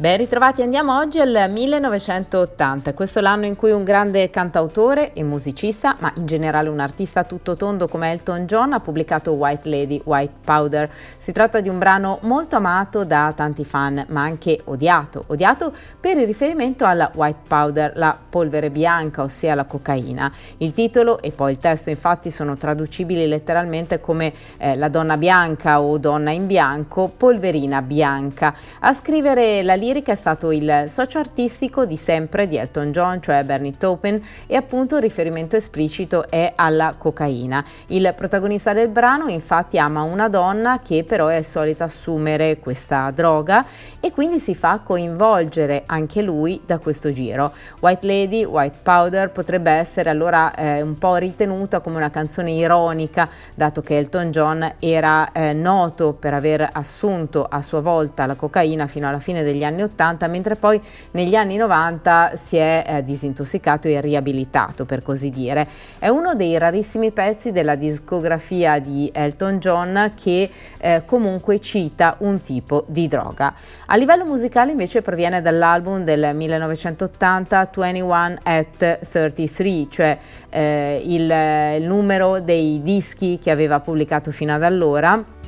Ben ritrovati, andiamo oggi al 1980, questo l'anno in cui un grande cantautore e musicista, ma in generale un artista tutto tondo come Elton John ha pubblicato White Lady, White Powder. Si tratta di un brano molto amato da tanti fan, ma anche odiato, odiato per il riferimento alla white powder, la polvere bianca, ossia la cocaina. Il titolo e poi il testo infatti sono traducibili letteralmente come eh, la donna bianca o donna in bianco, polverina bianca. A scrivere la lirica è stato il socio artistico di sempre di Elton John, cioè Bernie Taupin, e appunto il riferimento esplicito è alla cocaina. Il protagonista del brano infatti ama una donna che però è solita assumere questa droga e quindi si fa coinvolgere anche lui da questo giro. White Lady, White Powder potrebbe essere allora eh, un po' ritenuta come una canzone ironica, dato che Elton John era eh, noto per aver assunto a sua volta la cocaina fino alla fine degli anni 80, mentre poi negli anni 90 si è eh, disintossicato e riabilitato, per così dire. È uno dei rarissimi pezzi della discografia di Elton John che eh, comunque cita un tipo di droga. A livello musicale invece proviene dall'album del 1980 21 at 33, cioè eh, il, il numero dei dischi che aveva pubblicato fino ad allora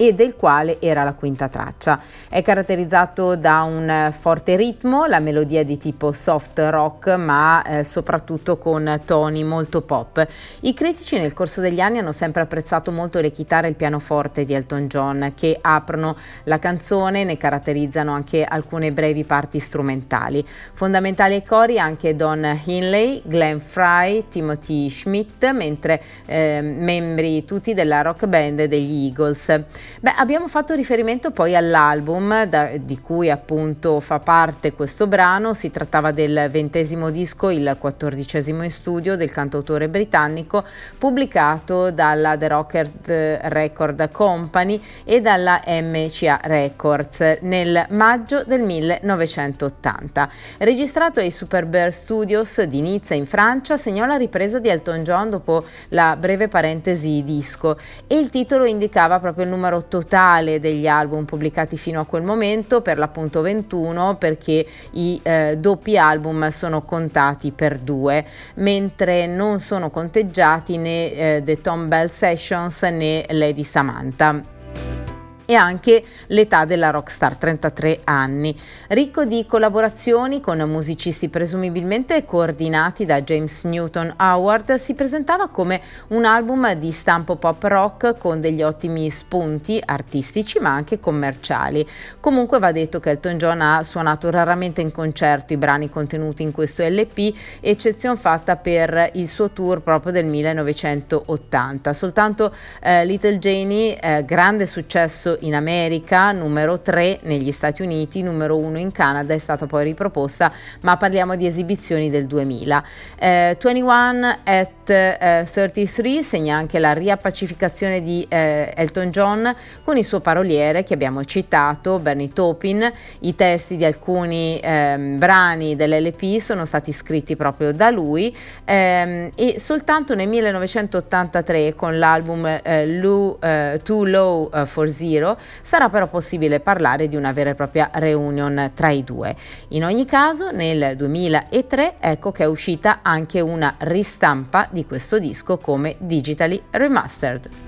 e del quale era la quinta traccia. È caratterizzato da un forte ritmo, la melodia di tipo soft rock, ma eh, soprattutto con toni molto pop. I critici nel corso degli anni hanno sempre apprezzato molto le chitarre e il pianoforte di Elton John, che aprono la canzone, ne caratterizzano anche alcune brevi parti strumentali. Fondamentali ai cori anche Don Hinley, Glenn Fry, Timothy Schmidt, mentre eh, membri tutti della rock band degli Eagles. Beh, abbiamo fatto riferimento poi all'album da, di cui appunto fa parte questo brano, si trattava del ventesimo disco, il quattordicesimo in studio del cantautore britannico, pubblicato dalla The Rocker Record Company e dalla MCA Records nel maggio del 1980. Registrato ai Super Bear Studios di Nizza in Francia, segnò la ripresa di Elton John dopo la breve parentesi disco e il titolo indicava proprio il numero totale degli album pubblicati fino a quel momento, per l'appunto 21, perché i eh, doppi album sono contati per due, mentre non sono conteggiati né eh, The Tom Bell Sessions né Lady Samantha e anche l'età della rockstar, 33 anni. Ricco di collaborazioni con musicisti presumibilmente coordinati da James Newton Howard, si presentava come un album di stampo pop rock con degli ottimi spunti artistici ma anche commerciali. Comunque va detto che Elton John ha suonato raramente in concerto i brani contenuti in questo LP, eccezione fatta per il suo tour proprio del 1980. Soltanto eh, Little Janie, eh, grande successo in America, numero 3 negli Stati Uniti, numero 1 in Canada, è stata poi riproposta, ma parliamo di esibizioni del 2000. Eh, 21 at eh, 33 segna anche la riappacificazione di eh, Elton John con il suo paroliere che abbiamo citato, Bernie Taupin. I testi di alcuni ehm, brani dell'LP sono stati scritti proprio da lui ehm, e soltanto nel 1983 con l'album eh, Low, eh, Too Low eh, for Zero giro, sarà però possibile parlare di una vera e propria reunion tra i due. In ogni caso, nel 2003 ecco che è uscita anche una ristampa di questo disco come digitally remastered.